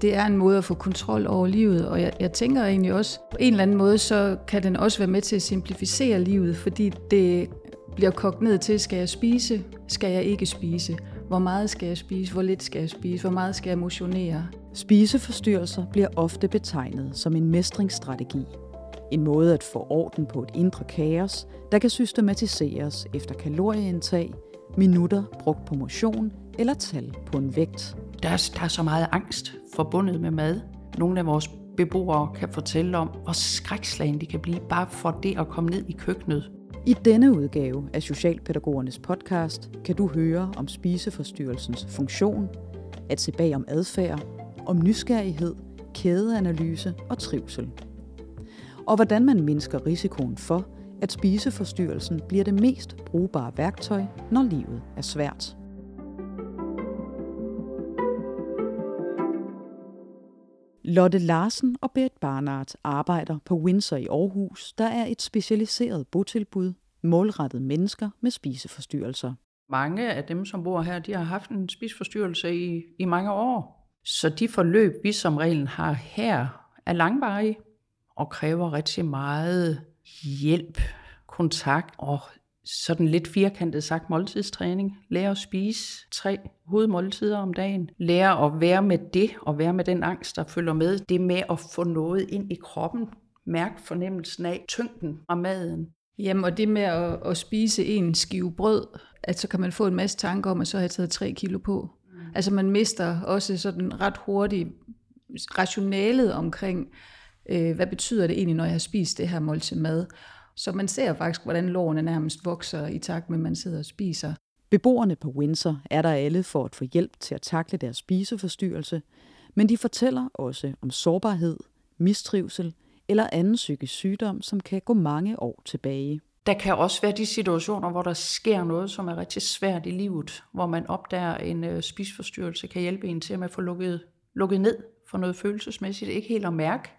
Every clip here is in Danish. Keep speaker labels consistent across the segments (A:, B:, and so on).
A: det er en måde at få kontrol over livet, og jeg, jeg tænker egentlig også, på en eller anden måde, så kan den også være med til at simplificere livet, fordi det bliver kogt ned til, skal jeg spise, skal jeg ikke spise, hvor meget skal jeg spise, hvor lidt skal jeg spise, hvor meget skal jeg motionere.
B: Spiseforstyrrelser bliver ofte betegnet som en mestringsstrategi. En måde at få orden på et indre kaos, der kan systematiseres efter kalorieindtag, minutter brugt på motion eller tal på en vægt.
C: Der er, der er så meget angst forbundet med mad. Nogle af vores beboere kan fortælle om, hvor skrækslagen de kan blive, bare for det at komme ned i køkkenet.
B: I denne udgave af Socialpædagogernes podcast kan du høre om spiseforstyrrelsens funktion, at se bag om adfærd, om nysgerrighed, kædeanalyse og trivsel. Og hvordan man mindsker risikoen for, at spiseforstyrrelsen bliver det mest brugbare værktøj, når livet er svært. Lotte Larsen og Bert Barnard arbejder på Windsor i Aarhus, der er et specialiseret botilbud målrettet mennesker med spiseforstyrrelser.
C: Mange af dem, som bor her, de har haft en spiseforstyrrelse i, i mange år. Så de forløb, vi som regel har her, er langvarige og kræver rigtig meget hjælp, kontakt og sådan lidt firkantet sagt måltidstræning. Lære at spise tre hovedmåltider om dagen. Lære at være med det, og være med den angst, der følger med. Det med at få noget ind i kroppen. Mærk fornemmelsen af tyngden af maden.
A: Jamen, og det med at, at spise en skive brød, at så kan man få en masse tanker om, at så har jeg taget tre kilo på. Mm. Altså man mister også sådan ret hurtigt rationalet omkring, øh, hvad betyder det egentlig, når jeg har spist det her måltid mad. Så man ser faktisk, hvordan lårene nærmest vokser i takt med, at man sidder og spiser.
B: Beboerne på Windsor er der alle for at få hjælp til at takle deres spiseforstyrrelse, men de fortæller også om sårbarhed, mistrivsel eller anden psykisk sygdom, som kan gå mange år tilbage.
C: Der kan også være de situationer, hvor der sker noget, som er rigtig svært i livet, hvor man opdager en øh, spiseforstyrrelse, kan hjælpe en til at få lukket, lukket ned for noget følelsesmæssigt. Ikke helt at mærke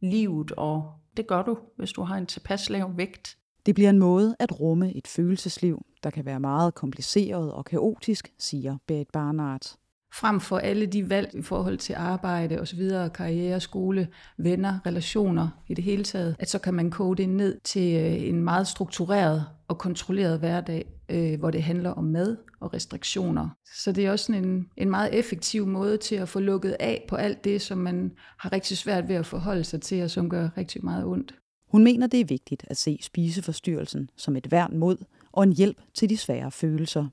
C: livet og det gør du, hvis du har en tilpas lav vægt.
B: Det bliver en måde at rumme et følelsesliv, der kan være meget kompliceret og kaotisk, siger Berit Barnard.
A: Frem for alle de valg i forhold til arbejde og så videre, karriere, skole, venner, relationer i det hele taget, at så kan man koge det ned til øh, en meget struktureret og kontrolleret hverdag, øh, hvor det handler om mad og restriktioner. Så det er også sådan en, en meget effektiv måde til at få lukket af på alt det, som man har rigtig svært ved at forholde sig til, og som gør rigtig meget ondt.
B: Hun mener, det er vigtigt at se spiseforstyrrelsen som et værn mod og en hjælp til de svære følelser,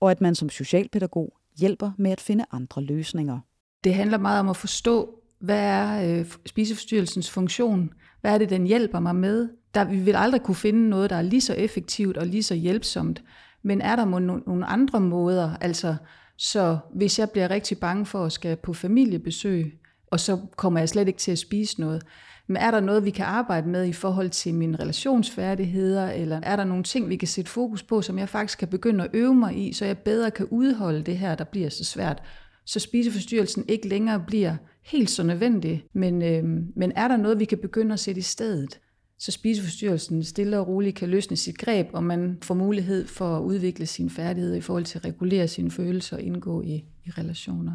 B: og at man som socialpædagog hjælper med at finde andre løsninger.
A: Det handler meget om at forstå, hvad er øh, spiseforstyrrelsens funktion? Hvad er det, den hjælper mig med? Der, vi vil aldrig kunne finde noget, der er lige så effektivt og lige så hjælpsomt. Men er der nogle andre måder? Altså, så hvis jeg bliver rigtig bange for at skal på familiebesøg, og så kommer jeg slet ikke til at spise noget, men er der noget, vi kan arbejde med i forhold til mine relationsfærdigheder, eller er der nogle ting, vi kan sætte fokus på, som jeg faktisk kan begynde at øve mig i, så jeg bedre kan udholde det her, der bliver så svært, så spiseforstyrrelsen ikke længere bliver helt så nødvendig, men, øh, men er der noget, vi kan begynde at sætte i stedet? så spiseforstyrrelsen stille og roligt kan løsne sit greb, og man får mulighed for at udvikle sine færdigheder i forhold til at regulere sine følelser og indgå i, i relationer.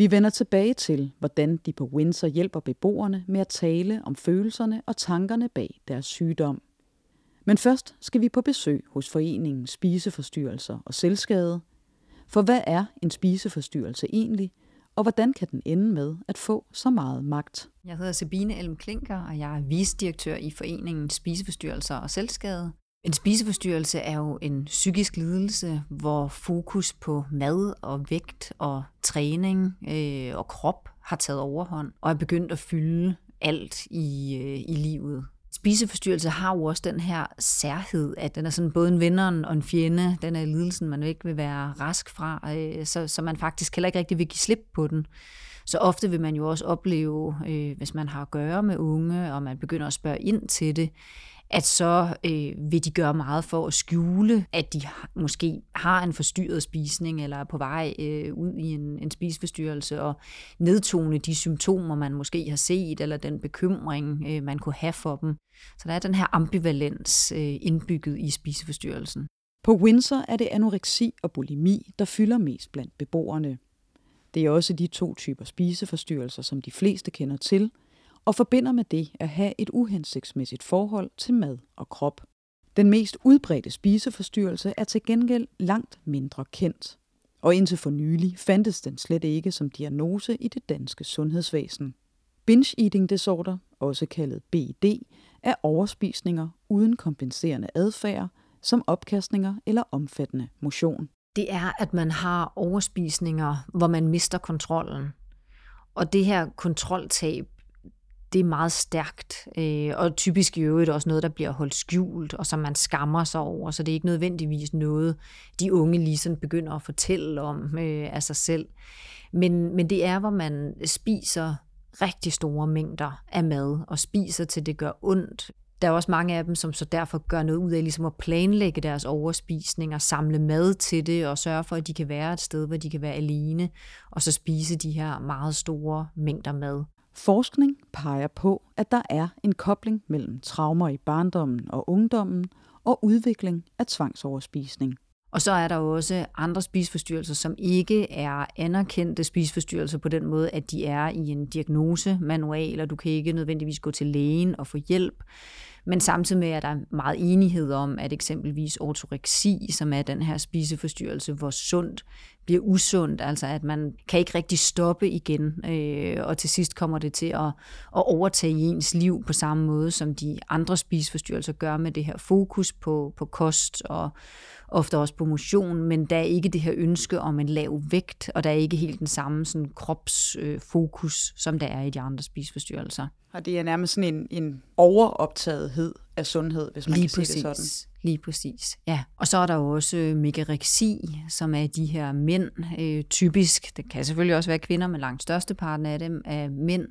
B: Vi vender tilbage til, hvordan de på Windsor hjælper beboerne med at tale om følelserne og tankerne bag deres sygdom. Men først skal vi på besøg hos foreningen Spiseforstyrrelser og Selvskade. For hvad er en spiseforstyrrelse egentlig, og hvordan kan den ende med at få så meget magt?
D: Jeg hedder Sabine Elm Klinker, og jeg er visdirektør i foreningen Spiseforstyrrelser og Selvskade. En spiseforstyrrelse er jo en psykisk lidelse, hvor fokus på mad og vægt og træning øh, og krop har taget overhånd og er begyndt at fylde alt i, øh, i livet. Spiseforstyrrelse har jo også den her særhed, at den er sådan både en vinder og en fjende. Den er lidelsen, man ikke vil være rask fra, øh, så, så man faktisk heller ikke rigtig vil give slip på den. Så ofte vil man jo også opleve, øh, hvis man har at gøre med unge, og man begynder at spørge ind til det, at så øh, vil de gøre meget for at skjule, at de måske har en forstyrret spisning, eller er på vej øh, ud i en, en spiseforstyrrelse, og nedtone de symptomer, man måske har set, eller den bekymring, øh, man kunne have for dem. Så der er den her ambivalens øh, indbygget i spiseforstyrrelsen.
B: På Windsor er det anoreksi og bulimi, der fylder mest blandt beboerne. Det er også de to typer spiseforstyrrelser, som de fleste kender til, og forbinder med det at have et uhensigtsmæssigt forhold til mad og krop. Den mest udbredte spiseforstyrrelse er til gengæld langt mindre kendt, og indtil for nylig fandtes den slet ikke som diagnose i det danske sundhedsvæsen. Binge eating disorder, også kaldet BED, er overspisninger uden kompenserende adfærd, som opkastninger eller omfattende motion.
D: Det er, at man har overspisninger, hvor man mister kontrollen. Og det her kontroltab, det er meget stærkt, øh, og typisk i øvrigt også noget, der bliver holdt skjult, og som man skammer sig over, så det er ikke nødvendigvis noget, de unge lige sådan begynder at fortælle om øh, af sig selv. Men, men det er, hvor man spiser rigtig store mængder af mad, og spiser til det gør ondt, der er også mange af dem, som så derfor gør noget ud af ligesom at planlægge deres overspisning og samle mad til det og sørge for, at de kan være et sted, hvor de kan være alene og så spise de her meget store mængder mad.
B: Forskning peger på, at der er en kobling mellem traumer i barndommen og ungdommen og udvikling af tvangsoverspisning.
D: Og så er der også andre spiseforstyrrelser, som ikke er anerkendte spiseforstyrrelser på den måde, at de er i en diagnosemanual, og du kan ikke nødvendigvis gå til lægen og få hjælp. Men samtidig med, at der er meget enighed om, at eksempelvis ortoreksi, som er den her spiseforstyrrelse, hvor sundt bliver usundt, altså at man kan ikke rigtig stoppe igen, øh, og til sidst kommer det til at, at overtage ens liv på samme måde, som de andre spiseforstyrrelser gør med det her fokus på, på kost og ofte også på motion, men der er ikke det her ønske om en lav vægt, og der er ikke helt den samme sådan, kropsfokus, øh, som der er i de andre spiseforstyrrelser.
B: Og det er nærmest sådan en, en overoptagethed af sundhed, hvis man
D: Lige
B: kan
D: præcis.
B: sige det sådan.
D: Lige præcis, ja. Og så er der også megareksi, som er de her mænd, øh, typisk, det kan selvfølgelig også være kvinder, men langt størsteparten af dem er mænd,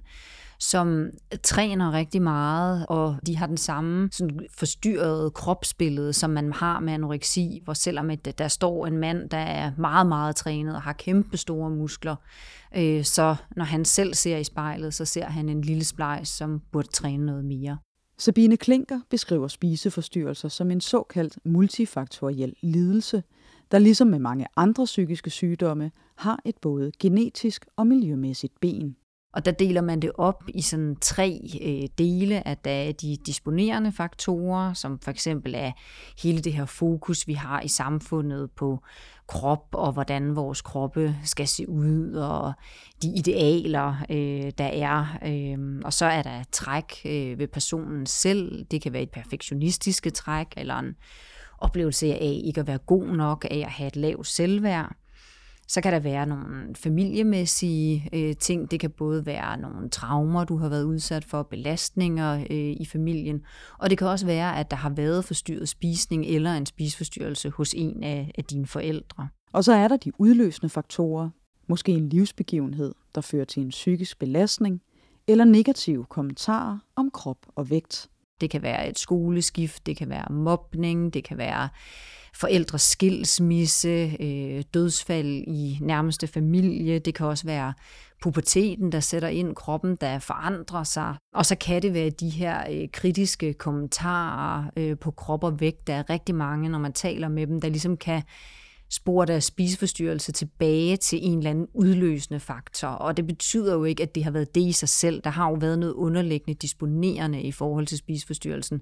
D: som træner rigtig meget, og de har den samme sådan forstyrrede kropsbillede, som man har med anoreksi, hvor selvom et, der står en mand, der er meget, meget trænet og har kæmpe store muskler, øh, så når han selv ser i spejlet, så ser han en lille splejs, som burde træne noget mere.
B: Sabine Klinker beskriver spiseforstyrrelser som en såkaldt multifaktoriel lidelse, der ligesom med mange andre psykiske sygdomme har et både genetisk og miljømæssigt ben.
D: Og der deler man det op i sådan tre øh, dele, at der er de disponerende faktorer, som for eksempel er hele det her fokus, vi har i samfundet på krop og hvordan vores kroppe skal se ud og de idealer, øh, der er. Øh, og så er der træk øh, ved personen selv. Det kan være et perfektionistiske træk eller en oplevelse af ikke at være god nok, af at have et lavt selvværd. Så kan der være nogle familiemæssige øh, ting. Det kan både være nogle traumer, du har været udsat for, belastninger øh, i familien. Og det kan også være, at der har været forstyrret spisning eller en spisforstyrrelse hos en af, af dine forældre.
B: Og så er der de udløsende faktorer. Måske en livsbegivenhed, der fører til en psykisk belastning, eller negative kommentarer om krop og vægt.
D: Det kan være et skoleskift, det kan være mobning, det kan være forældres skilsmisse, øh, dødsfald i nærmeste familie. Det kan også være puberteten, der sætter ind, kroppen, der forandrer sig. Og så kan det være de her øh, kritiske kommentarer øh, på krop og vægt. Der er rigtig mange, når man taler med dem, der ligesom kan spore deres spiseforstyrrelse tilbage til en eller anden udløsende faktor. Og det betyder jo ikke, at det har været det i sig selv. Der har jo været noget underliggende disponerende i forhold til spiseforstyrrelsen.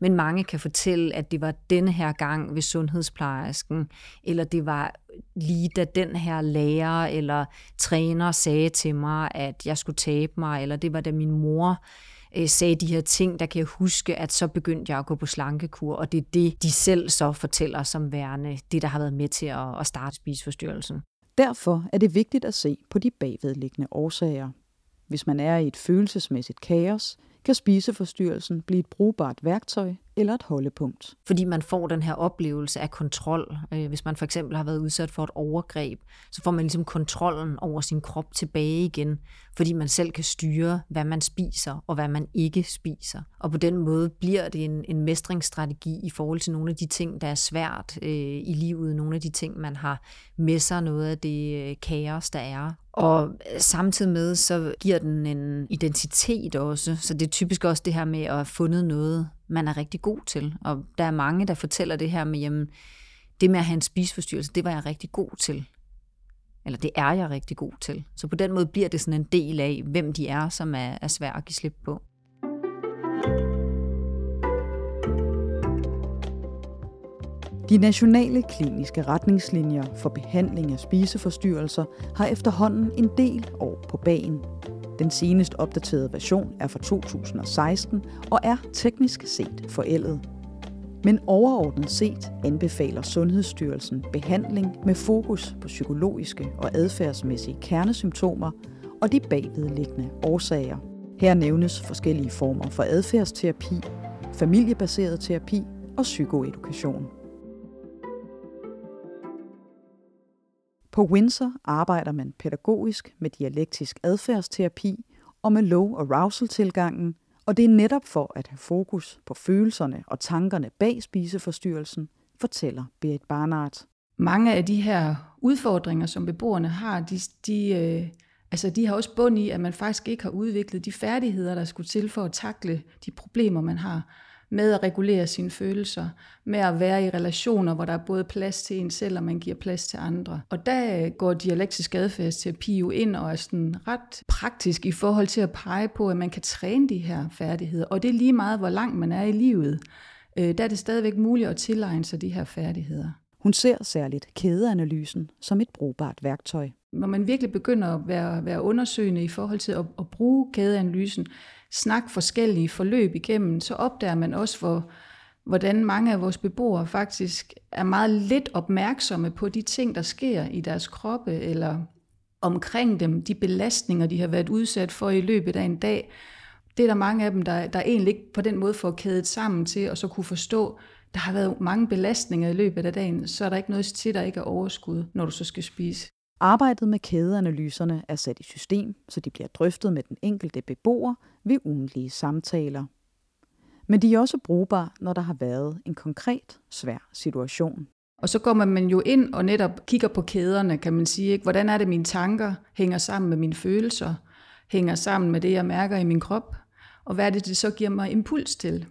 D: Men mange kan fortælle, at det var denne her gang ved sundhedsplejersken, eller det var lige da den her lærer eller træner sagde til mig, at jeg skulle tabe mig, eller det var da min mor øh, Øh, sagde de her ting, der kan jeg huske, at så begyndte jeg at gå på slankekur, og det er det, de selv så fortæller som værende, det der har været med til at, at starte spiseforstyrrelsen.
B: Derfor er det vigtigt at se på de bagvedliggende årsager. Hvis man er i et følelsesmæssigt kaos, kan spiseforstyrrelsen blive et brugbart værktøj eller et holdepunkt.
D: Fordi man får den her oplevelse af kontrol. Øh, hvis man for eksempel har været udsat for et overgreb, så får man ligesom kontrollen over sin krop tilbage igen, fordi man selv kan styre, hvad man spiser og hvad man ikke spiser. Og på den måde bliver det en, en mestringsstrategi i forhold til nogle af de ting, der er svært øh, i livet, nogle af de ting, man har med sig, noget af det øh, kaos, der er. Og øh, samtidig med, så giver den en identitet også. Så det er typisk også det her med at have fundet noget, man er rigtig god til. Og der er mange, der fortæller det her med, jamen, det med at have en spiseforstyrrelse, det var jeg rigtig god til. Eller det er jeg rigtig god til. Så på den måde bliver det sådan en del af, hvem de er, som er, er svært at give slip på.
B: De nationale kliniske retningslinjer for behandling af spiseforstyrrelser har efterhånden en del år på banen. Den senest opdaterede version er fra 2016 og er teknisk set forældet. Men overordnet set anbefaler Sundhedsstyrelsen behandling med fokus på psykologiske og adfærdsmæssige kernesymptomer og de bagvedliggende årsager. Her nævnes forskellige former for adfærdsterapi, familiebaseret terapi og psykoedukation. På Windsor arbejder man pædagogisk med dialektisk adfærdsterapi og med low arousal-tilgangen, og det er netop for at have fokus på følelserne og tankerne bag spiseforstyrrelsen, fortæller Berit Barnard.
A: Mange af de her udfordringer, som beboerne har, de, de, øh, altså de har også bund i, at man faktisk ikke har udviklet de færdigheder, der skulle til for at takle de problemer, man har med at regulere sine følelser, med at være i relationer, hvor der er både plads til en selv, og man giver plads til andre. Og der øh, går dialektisk adfærdsterapi jo ind og er sådan ret praktisk i forhold til at pege på, at man kan træne de her færdigheder. Og det er lige meget, hvor langt man er i livet. Øh, der er det stadigvæk muligt at tilegne sig de her færdigheder.
B: Hun ser særligt kædeanalysen som et brugbart værktøj.
A: Når man virkelig begynder at være, være undersøgende i forhold til at, at bruge kædeanalysen, snak forskellige forløb igennem, så opdager man også, hvor, hvordan mange af vores beboere faktisk er meget lidt opmærksomme på de ting, der sker i deres kroppe, eller omkring dem, de belastninger, de har været udsat for i løbet af en dag. Det er der mange af dem, der, der egentlig ikke på den måde får kædet sammen til, og så kunne forstå, der har været mange belastninger i løbet af dagen, så er der ikke noget til, der ikke er overskud, når du så skal spise.
B: Arbejdet med kædeanalyserne er sat i system, så de bliver drøftet med den enkelte beboer ved ugentlige samtaler. Men de er også brugbare, når der har været en konkret svær situation.
A: Og så går man jo ind og netop kigger på kæderne, kan man sige. Ikke? Hvordan er det, mine tanker hænger sammen med mine følelser, hænger sammen med det, jeg mærker i min krop, og hvad er det, det så giver mig impuls til?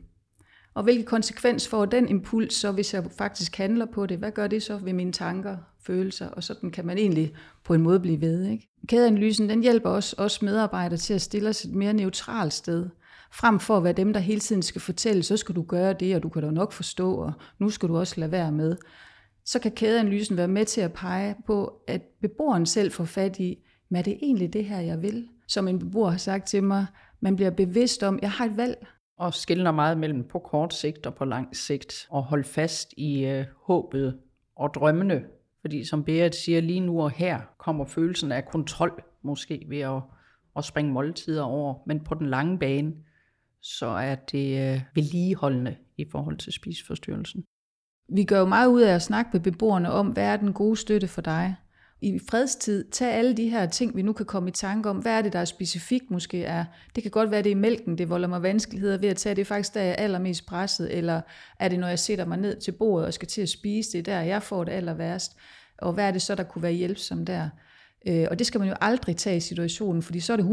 A: Og hvilke konsekvens får den impuls så, hvis jeg faktisk handler på det? Hvad gør det så ved mine tanker, følelser? Og sådan kan man egentlig på en måde blive ved. Ikke? Kædeanalysen den hjælper også os medarbejdere til at stille os et mere neutralt sted. Frem for at være dem, der hele tiden skal fortælle, så skal du gøre det, og du kan da nok forstå, og nu skal du også lade være med. Så kan kædeanalysen være med til at pege på, at beboeren selv får fat i, hvad er det egentlig det her, jeg vil? Som en beboer har sagt til mig, man bliver bevidst om, jeg har et valg,
C: og skiller meget mellem på kort sigt og på lang sigt, og holde fast i øh, håbet og drømmene. Fordi som Berit siger, lige nu og her kommer følelsen af kontrol, måske ved at, at springe måltider over, men på den lange bane, så er det øh, vedligeholdende i forhold til spiseforstyrrelsen.
A: Vi gør jo meget ud af at snakke med beboerne om, hvad er den gode støtte for dig? I fredstid, tag alle de her ting, vi nu kan komme i tanke om. Hvad er det, der er specifikt måske er? Det kan godt være, det er mælken, det volder mig vanskeligheder ved at tage. Det er faktisk der, jeg er allermest presset. Eller er det, når jeg sætter mig ned til bordet og skal til at spise, det der, jeg får det aller værst. Og hvad er det så, der kunne være hjælpsomt der? Øh, og det skal man jo aldrig tage i situationen, fordi så er det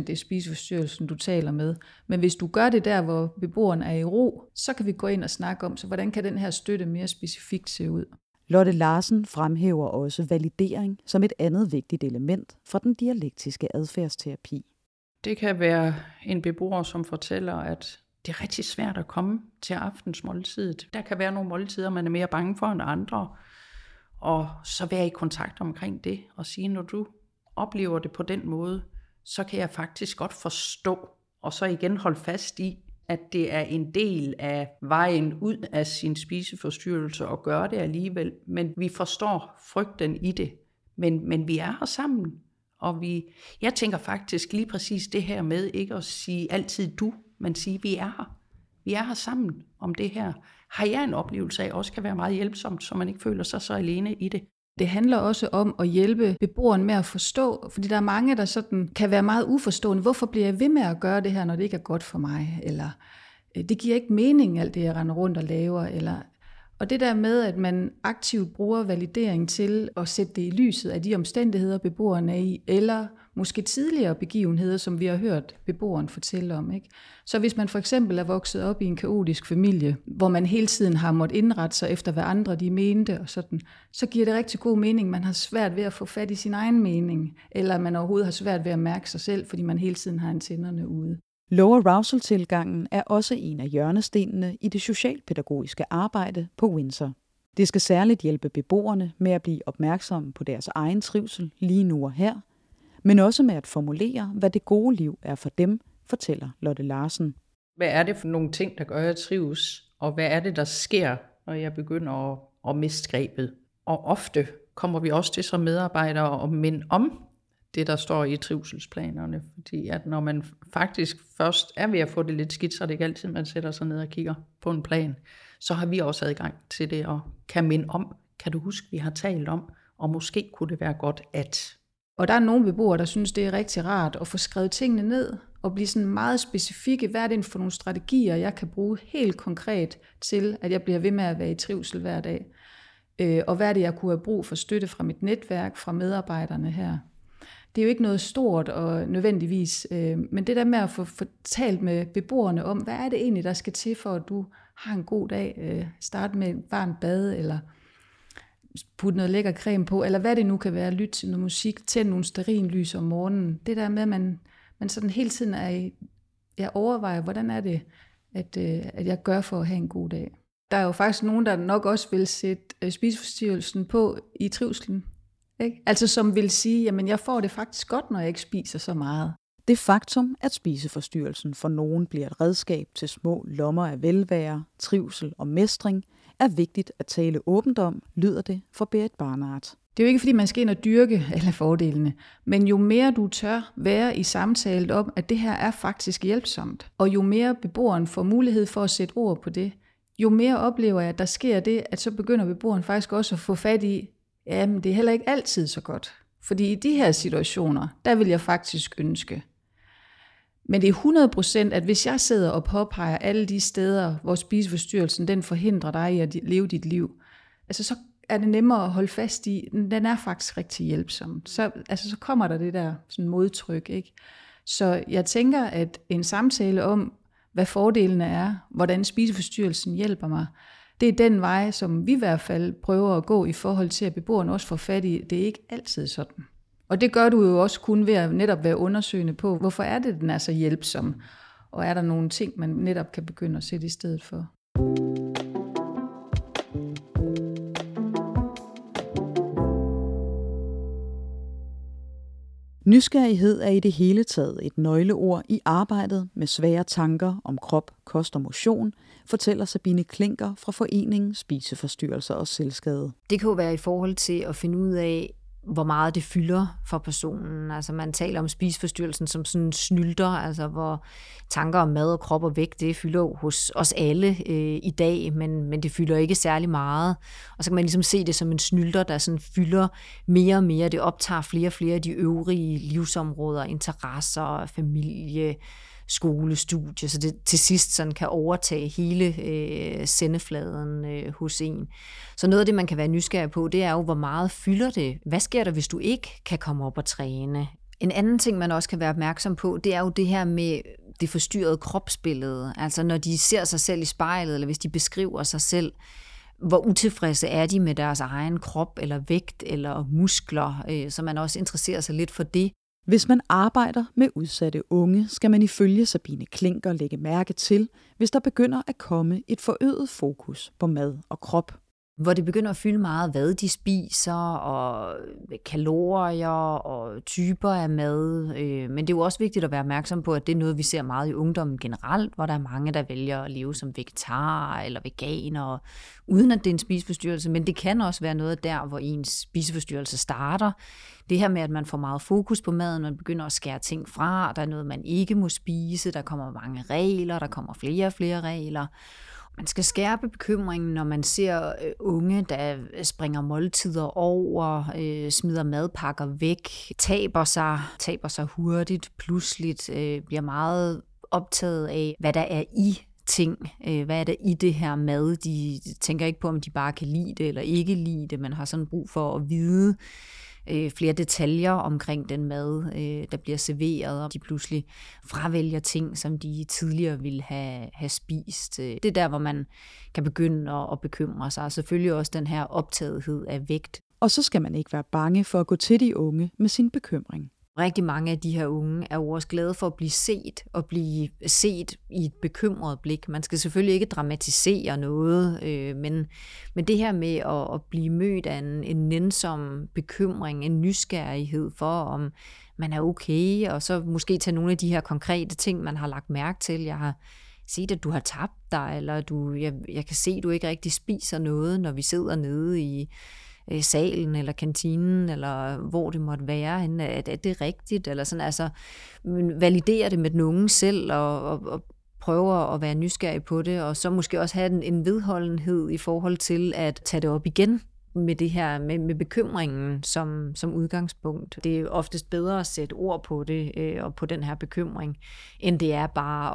A: 100% det spiseforstyrrelsen, du taler med. Men hvis du gør det der, hvor beboeren er i ro, så kan vi gå ind og snakke om, så hvordan kan den her støtte mere specifikt se ud?
B: Lotte Larsen fremhæver også validering som et andet vigtigt element for den dialektiske adfærdsterapi.
C: Det kan være en beboer, som fortæller, at det er rigtig svært at komme til aftensmåltidet. Der kan være nogle måltider, man er mere bange for end andre. Og så være i kontakt omkring det og sige, når du oplever det på den måde, så kan jeg faktisk godt forstå, og så igen holde fast i, at det er en del af vejen ud af sin spiseforstyrrelse og gøre det alligevel, men vi forstår frygten i det. Men, men vi er her sammen, og vi, jeg tænker faktisk lige præcis det her med ikke at sige altid du, men sige, vi er her. Vi er her sammen om det her. Har jeg en oplevelse af, også kan være meget hjælpsomt, så man ikke føler sig så alene i det.
A: Det handler også om at hjælpe beboeren med at forstå, fordi der er mange, der sådan kan være meget uforstående. Hvorfor bliver jeg ved med at gøre det her, når det ikke er godt for mig? Eller øh, det giver ikke mening, alt det jeg render rundt og laver. Eller, og det der med, at man aktivt bruger validering til at sætte det i lyset af de omstændigheder, beboeren er i, eller måske tidligere begivenheder, som vi har hørt beboeren fortælle om. Ikke? Så hvis man for eksempel er vokset op i en kaotisk familie, hvor man hele tiden har måttet indrette sig efter, hvad andre de mente, og sådan, så giver det rigtig god mening, man har svært ved at få fat i sin egen mening, eller man overhovedet har svært ved at mærke sig selv, fordi man hele tiden har antennerne ude.
B: Low arousal-tilgangen er også en af hjørnestenene i det socialpædagogiske arbejde på Windsor. Det skal særligt hjælpe beboerne med at blive opmærksomme på deres egen trivsel lige nu og her – men også med at formulere, hvad det gode liv er for dem, fortæller Lotte Larsen.
C: Hvad er det for nogle ting, der gør, at jeg trives? Og hvad er det, der sker, når jeg begynder at, at miste grebet? Og ofte kommer vi også til som medarbejdere at minde om det, der står i trivselsplanerne. Fordi at når man faktisk først er ved at få det lidt skidt, så er det ikke altid, man sætter sig ned og kigger på en plan. Så har vi også adgang til det og kan minde om, kan du huske, vi har talt om, og måske kunne det være godt at
A: og der er nogle beboere, der synes, det er rigtig rart at få skrevet tingene ned og blive sådan meget specifikke. Hvad er det for nogle strategier, jeg kan bruge helt konkret til, at jeg bliver ved med at være i trivsel hver dag? Øh, og hvad er det, jeg kunne have brug for støtte fra mit netværk, fra medarbejderne her? Det er jo ikke noget stort og nødvendigvis, øh, men det der med at få fortalt med beboerne om, hvad er det egentlig, der skal til for, at du har en god dag? Øh, start med et varmt bad, eller putte noget lækker creme på, eller hvad det nu kan være, lytte til noget musik, tænde nogle lys om morgenen. Det der med, at man, man sådan hele tiden er i, jeg overvejer, hvordan er det, at, øh, at jeg gør for at have en god dag. Der er jo faktisk nogen, der nok også vil sætte øh, spiseforstyrrelsen på i trivselen. Ikke? Altså som vil sige, jamen jeg får det faktisk godt, når jeg ikke spiser så meget.
B: Det faktum, at spiseforstyrrelsen for nogen bliver et redskab til små lommer af velvære, trivsel og mestring, er vigtigt at tale åbent om, lyder det for Berit Barnard.
A: Det er jo ikke, fordi man skal ind og dyrke alle fordelene, men jo mere du tør være i samtalen om, at det her er faktisk hjælpsomt, og jo mere beboeren får mulighed for at sætte ord på det, jo mere oplever jeg, at der sker det, at så begynder beboeren faktisk også at få fat i, jamen det er heller ikke altid så godt. Fordi i de her situationer, der vil jeg faktisk ønske, men det er 100%, at hvis jeg sidder og påpeger alle de steder, hvor spiseforstyrrelsen den forhindrer dig i at leve dit liv, altså så er det nemmere at holde fast i, den er faktisk rigtig hjælpsom. Så, altså, så kommer der det der sådan modtryk. Ikke? Så jeg tænker, at en samtale om, hvad fordelene er, hvordan spiseforstyrrelsen hjælper mig, det er den vej, som vi i hvert fald prøver at gå i forhold til, at beboerne også får fat i. Det er ikke altid sådan. Og det gør du jo også kun ved at netop være undersøgende på, hvorfor er det, den er så hjælpsom, og er der nogle ting, man netop kan begynde at sætte i stedet for.
B: Nysgerrighed er i det hele taget et nøgleord i arbejdet med svære tanker om krop, kost og motion, fortæller Sabine Klinker fra Foreningen Spiseforstyrrelser og Selvskade.
D: Det kan jo være i forhold til at finde ud af, hvor meget det fylder for personen. Altså man taler om spiseforstyrrelsen som sådan snylder, altså hvor tanker om mad og krop og vægt, det fylder hos os alle øh, i dag, men, men det fylder ikke særlig meget. Og så kan man ligesom se det som en snylder, der sådan fylder mere og mere. Det optager flere og flere af de øvrige livsområder, interesser, familie, skole, studie, så det til sidst sådan kan overtage hele øh, sendefladen øh, hos en. Så noget af det, man kan være nysgerrig på, det er jo, hvor meget fylder det? Hvad sker der, hvis du ikke kan komme op og træne? En anden ting, man også kan være opmærksom på, det er jo det her med det forstyrrede kropsbillede. Altså når de ser sig selv i spejlet, eller hvis de beskriver sig selv, hvor utilfredse er de med deres egen krop, eller vægt, eller muskler, øh, så man også interesserer sig lidt for det.
B: Hvis man arbejder med udsatte unge, skal man ifølge Sabine Klinker lægge mærke til, hvis der begynder at komme et forøget fokus på mad og krop
D: hvor det begynder at fylde meget, hvad de spiser, og kalorier og typer af mad. Øh, men det er jo også vigtigt at være opmærksom på, at det er noget, vi ser meget i ungdommen generelt, hvor der er mange, der vælger at leve som vegetar eller veganer, uden at det er en spiseforstyrrelse. Men det kan også være noget der, hvor ens spiseforstyrrelse starter. Det her med, at man får meget fokus på maden, man begynder at skære ting fra, der er noget, man ikke må spise, der kommer mange regler, der kommer flere og flere regler. Man skal skærpe bekymringen, når man ser øh, unge, der øh, springer måltider over, øh, smider madpakker væk, taber sig, taber sig hurtigt, pludseligt, øh, bliver meget optaget af, hvad der er i ting. Øh, hvad er der i det her mad? De tænker ikke på, om de bare kan lide det eller ikke lide det. Man har sådan brug for at vide, øh, flere detaljer omkring den mad, øh, der bliver serveret, og de pludselig fravælger ting, som de tidligere ville have, have spist. Øh, det er der, hvor man kan begynde at, at bekymre sig, og selvfølgelig også den her optagethed af vægt.
B: Og så skal man ikke være bange for at gå til de unge med sin bekymring.
D: Rigtig mange af de her unge er jo også glade for at blive set, og blive set i et bekymret blik. Man skal selvfølgelig ikke dramatisere noget, øh, men, men det her med at, at blive mødt af en, en nænsom bekymring, en nysgerrighed for, om man er okay, og så måske tage nogle af de her konkrete ting, man har lagt mærke til. Jeg har set, at du har tabt dig, eller du, jeg, jeg kan se, at du ikke rigtig spiser noget, når vi sidder nede i øh, salen eller kantinen, eller hvor det måtte være, at, at det er rigtigt, eller sådan, altså validere det med den unge selv, og, og, og prøve at være nysgerrig på det, og så måske også have en, en vedholdenhed i forhold til at tage det op igen med det her, med, med bekymringen som, som udgangspunkt. Det er oftest bedre at sætte ord på det, øh, og på den her bekymring, end det er bare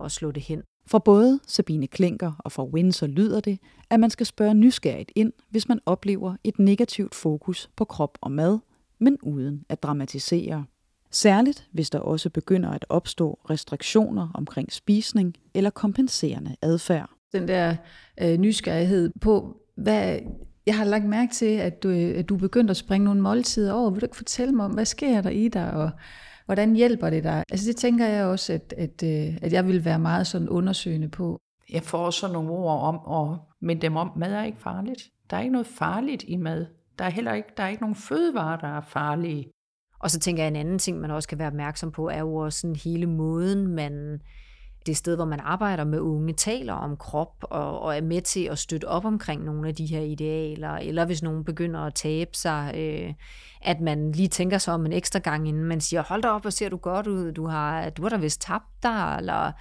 D: at, at slå det hen.
B: For både Sabine Klinker og for Windsor lyder det, at man skal spørge nysgerrigt ind, hvis man oplever et negativt fokus på krop og mad, men uden at dramatisere. Særligt hvis der også begynder at opstå restriktioner omkring spisning eller kompenserende adfærd.
A: Den der øh, nysgerrighed på, hvad jeg har lagt mærke til, at du, øh, at du begyndte at springe nogle måltider over. Vil du ikke fortælle mig om, hvad sker der i dig, og Hvordan hjælper det dig? Altså det tænker jeg også, at, at, øh, at jeg vil være meget sådan undersøgende på.
C: Jeg får også nogle ord om at minde dem om, mad er ikke farligt. Der er ikke noget farligt i mad. Der er heller ikke, der er ikke nogen fødevarer, der er farlige.
D: Og så tænker jeg, en anden ting, man også kan være opmærksom på, er jo også sådan hele måden, man det sted, hvor man arbejder med unge, taler om krop og, og er med til at støtte op omkring nogle af de her idealer, eller hvis nogen begynder at tabe sig, øh, at man lige tænker sig om en ekstra gang, inden man siger, hold da op, hvor ser du godt ud, du har, du har da vist tabt dig, eller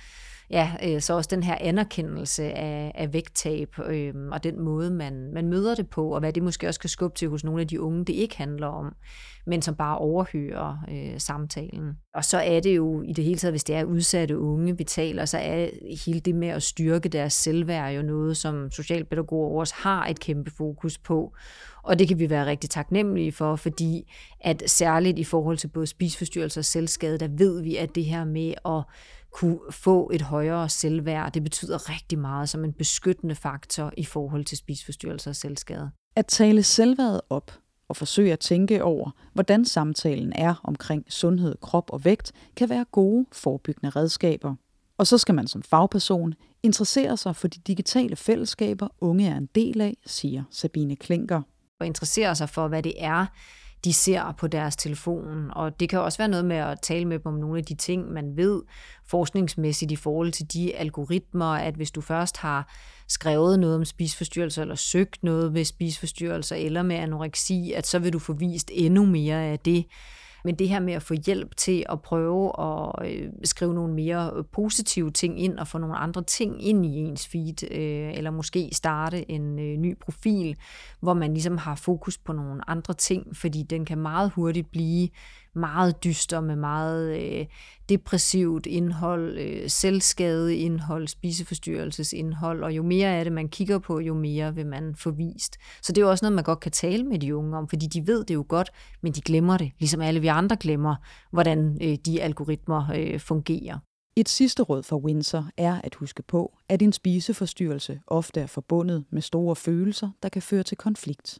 D: ja, øh, så også den her anerkendelse af, af vægttab, øh, og den måde, man, man møder det på, og hvad det måske også kan skubbe til hos nogle af de unge, det ikke handler om, men som bare overhører øh, samtalen. Og så er det jo i det hele taget, hvis det er udsatte unge, vi taler, så er hele det med at styrke deres selvværd jo noget, som socialpædagoger også har et kæmpe fokus på. Og det kan vi være rigtig taknemmelige for, fordi at særligt i forhold til både spisforstyrrelser og selvskade, der ved vi, at det her med at kunne få et højere selvværd. Det betyder rigtig meget som en beskyttende faktor i forhold til spisforstyrrelser og selvskade.
B: At tale selvværdet op og forsøge at tænke over, hvordan samtalen er omkring sundhed, krop og vægt, kan være gode forebyggende redskaber. Og så skal man som fagperson interessere sig for de digitale fællesskaber, unge er en del af, siger Sabine Klinker.
D: Og interessere sig for, hvad det er, de ser på deres telefon. Og det kan også være noget med at tale med dem om nogle af de ting, man ved forskningsmæssigt i forhold til de algoritmer, at hvis du først har skrevet noget om spisforstyrrelser, eller søgt noget ved spisforstyrrelser, eller med anoreksi, at så vil du få vist endnu mere af det. Men det her med at få hjælp til at prøve at øh, skrive nogle mere øh, positive ting ind og få nogle andre ting ind i ens feed, øh, eller måske starte en øh, ny profil, hvor man ligesom har fokus på nogle andre ting, fordi den kan meget hurtigt blive meget dyster med meget øh, depressivt indhold, øh, selvskade indhold, spiseforstyrrelsesindhold, og jo mere af det man kigger på, jo mere vil man få vist. Så det er jo også noget, man godt kan tale med de unge om, fordi de ved det jo godt, men de glemmer det, ligesom alle vi andre glemmer, hvordan øh, de algoritmer øh, fungerer.
B: Et sidste råd for Windsor er at huske på, at en spiseforstyrrelse ofte er forbundet med store følelser, der kan føre til konflikt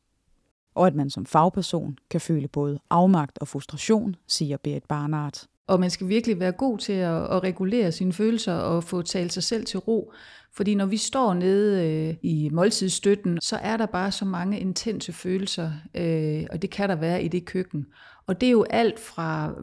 B: og at man som fagperson kan føle både afmagt og frustration, siger Berit Barnard.
A: Og man skal virkelig være god til at, at regulere sine følelser og få talt sig selv til ro. Fordi når vi står nede øh, i måltidsstøtten, så er der bare så mange intense følelser, øh, og det kan der være i det køkken. Og det er jo alt fra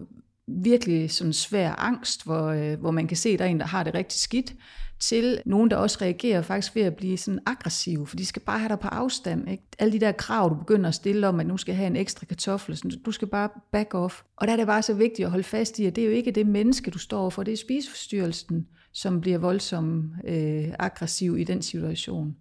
A: virkelig sådan svær angst, hvor, øh, hvor man kan se, at der er en, der har det rigtig skidt, til nogen, der også reagerer faktisk ved at blive sådan aggressive, for de skal bare have dig på afstand. Ikke? Alle de der krav, du begynder at stille om, at nu skal have en ekstra kartoffel, sådan, du skal bare back off. Og der er det bare så vigtigt at holde fast i, at det er jo ikke det menneske, du står for, det er spiseforstyrrelsen, som bliver voldsomt øh, aggressiv i den situation.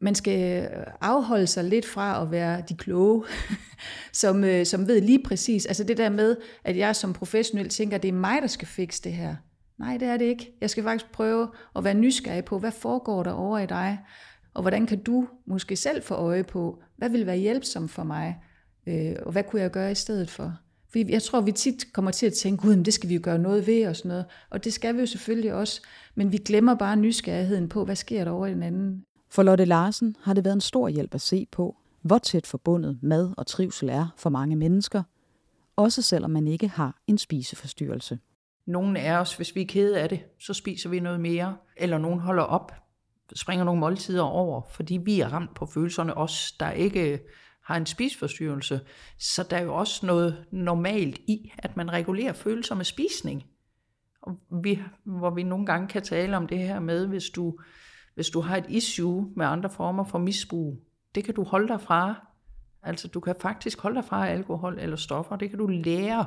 A: Man skal afholde sig lidt fra at være de kloge, som, øh, som ved lige præcis. Altså det der med, at jeg som professionel tænker, at det er mig, der skal fikse det her. Nej, det er det ikke. Jeg skal faktisk prøve at være nysgerrig på, hvad foregår der over i dig, og hvordan kan du måske selv få øje på, hvad vil være hjælpsom for mig, øh, og hvad kunne jeg gøre i stedet for? Fordi jeg tror, vi tit kommer til at tænke, gud, det skal vi jo gøre noget ved og sådan noget. Og det skal vi jo selvfølgelig også. Men vi glemmer bare nysgerrigheden på, hvad sker der over i den anden.
B: For Lotte Larsen har det været en stor hjælp at se på, hvor tæt forbundet mad og trivsel er for mange mennesker, også selvom man ikke har en spiseforstyrrelse.
C: Nogle af os, hvis vi er kede af det, så spiser vi noget mere, eller nogen holder op, springer nogle måltider over, fordi vi er ramt på følelserne, også, der ikke øh, har en spisforstyrrelse. Så der er jo også noget normalt i, at man regulerer følelser med spisning. Og vi, hvor vi nogle gange kan tale om det her med, hvis du, hvis du har et issue med andre former for misbrug, det kan du holde dig fra. Altså du kan faktisk holde dig fra alkohol eller stoffer, det kan du lære.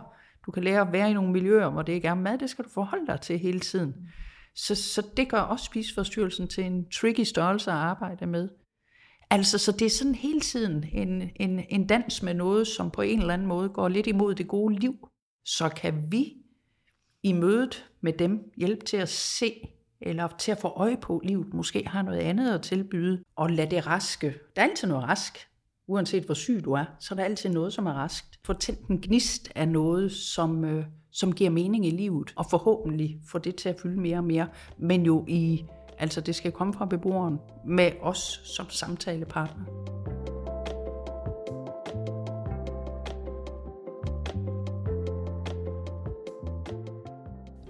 C: Du kan lære at være i nogle miljøer, hvor det ikke er mad, det skal du forholde dig til hele tiden. Så, så det gør også spiseforstyrrelsen til en tricky størrelse at arbejde med. Altså, så det er sådan hele tiden en, en, en dans med noget, som på en eller anden måde går lidt imod det gode liv. Så kan vi i mødet med dem hjælpe til at se, eller til at få øje på, at livet måske har noget andet at tilbyde, og lade det raske. Der er altid noget rask. Uanset hvor syg du er, så er der altid noget, som er raskt. Få tændt en gnist af noget, som, øh, som giver mening i livet, og forhåbentlig få det til at fylde mere og mere, men jo i Altså det skal komme fra beboeren med os som samtalepartner.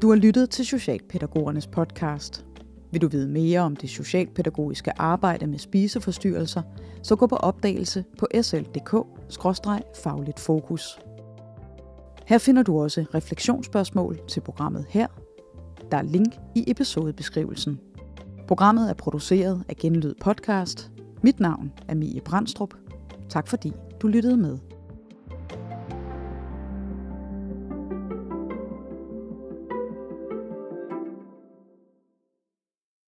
B: Du har lyttet til Socialpædagogernes podcast. Vil du vide mere om det socialpædagogiske arbejde med spiseforstyrrelser, så gå på opdagelse på sl.dk-fagligt fokus. Her finder du også refleksionsspørgsmål til programmet her. Der er link i episodebeskrivelsen. Programmet er produceret af Genlyd Podcast. Mit navn er Mie Brandstrup. Tak fordi du lyttede med.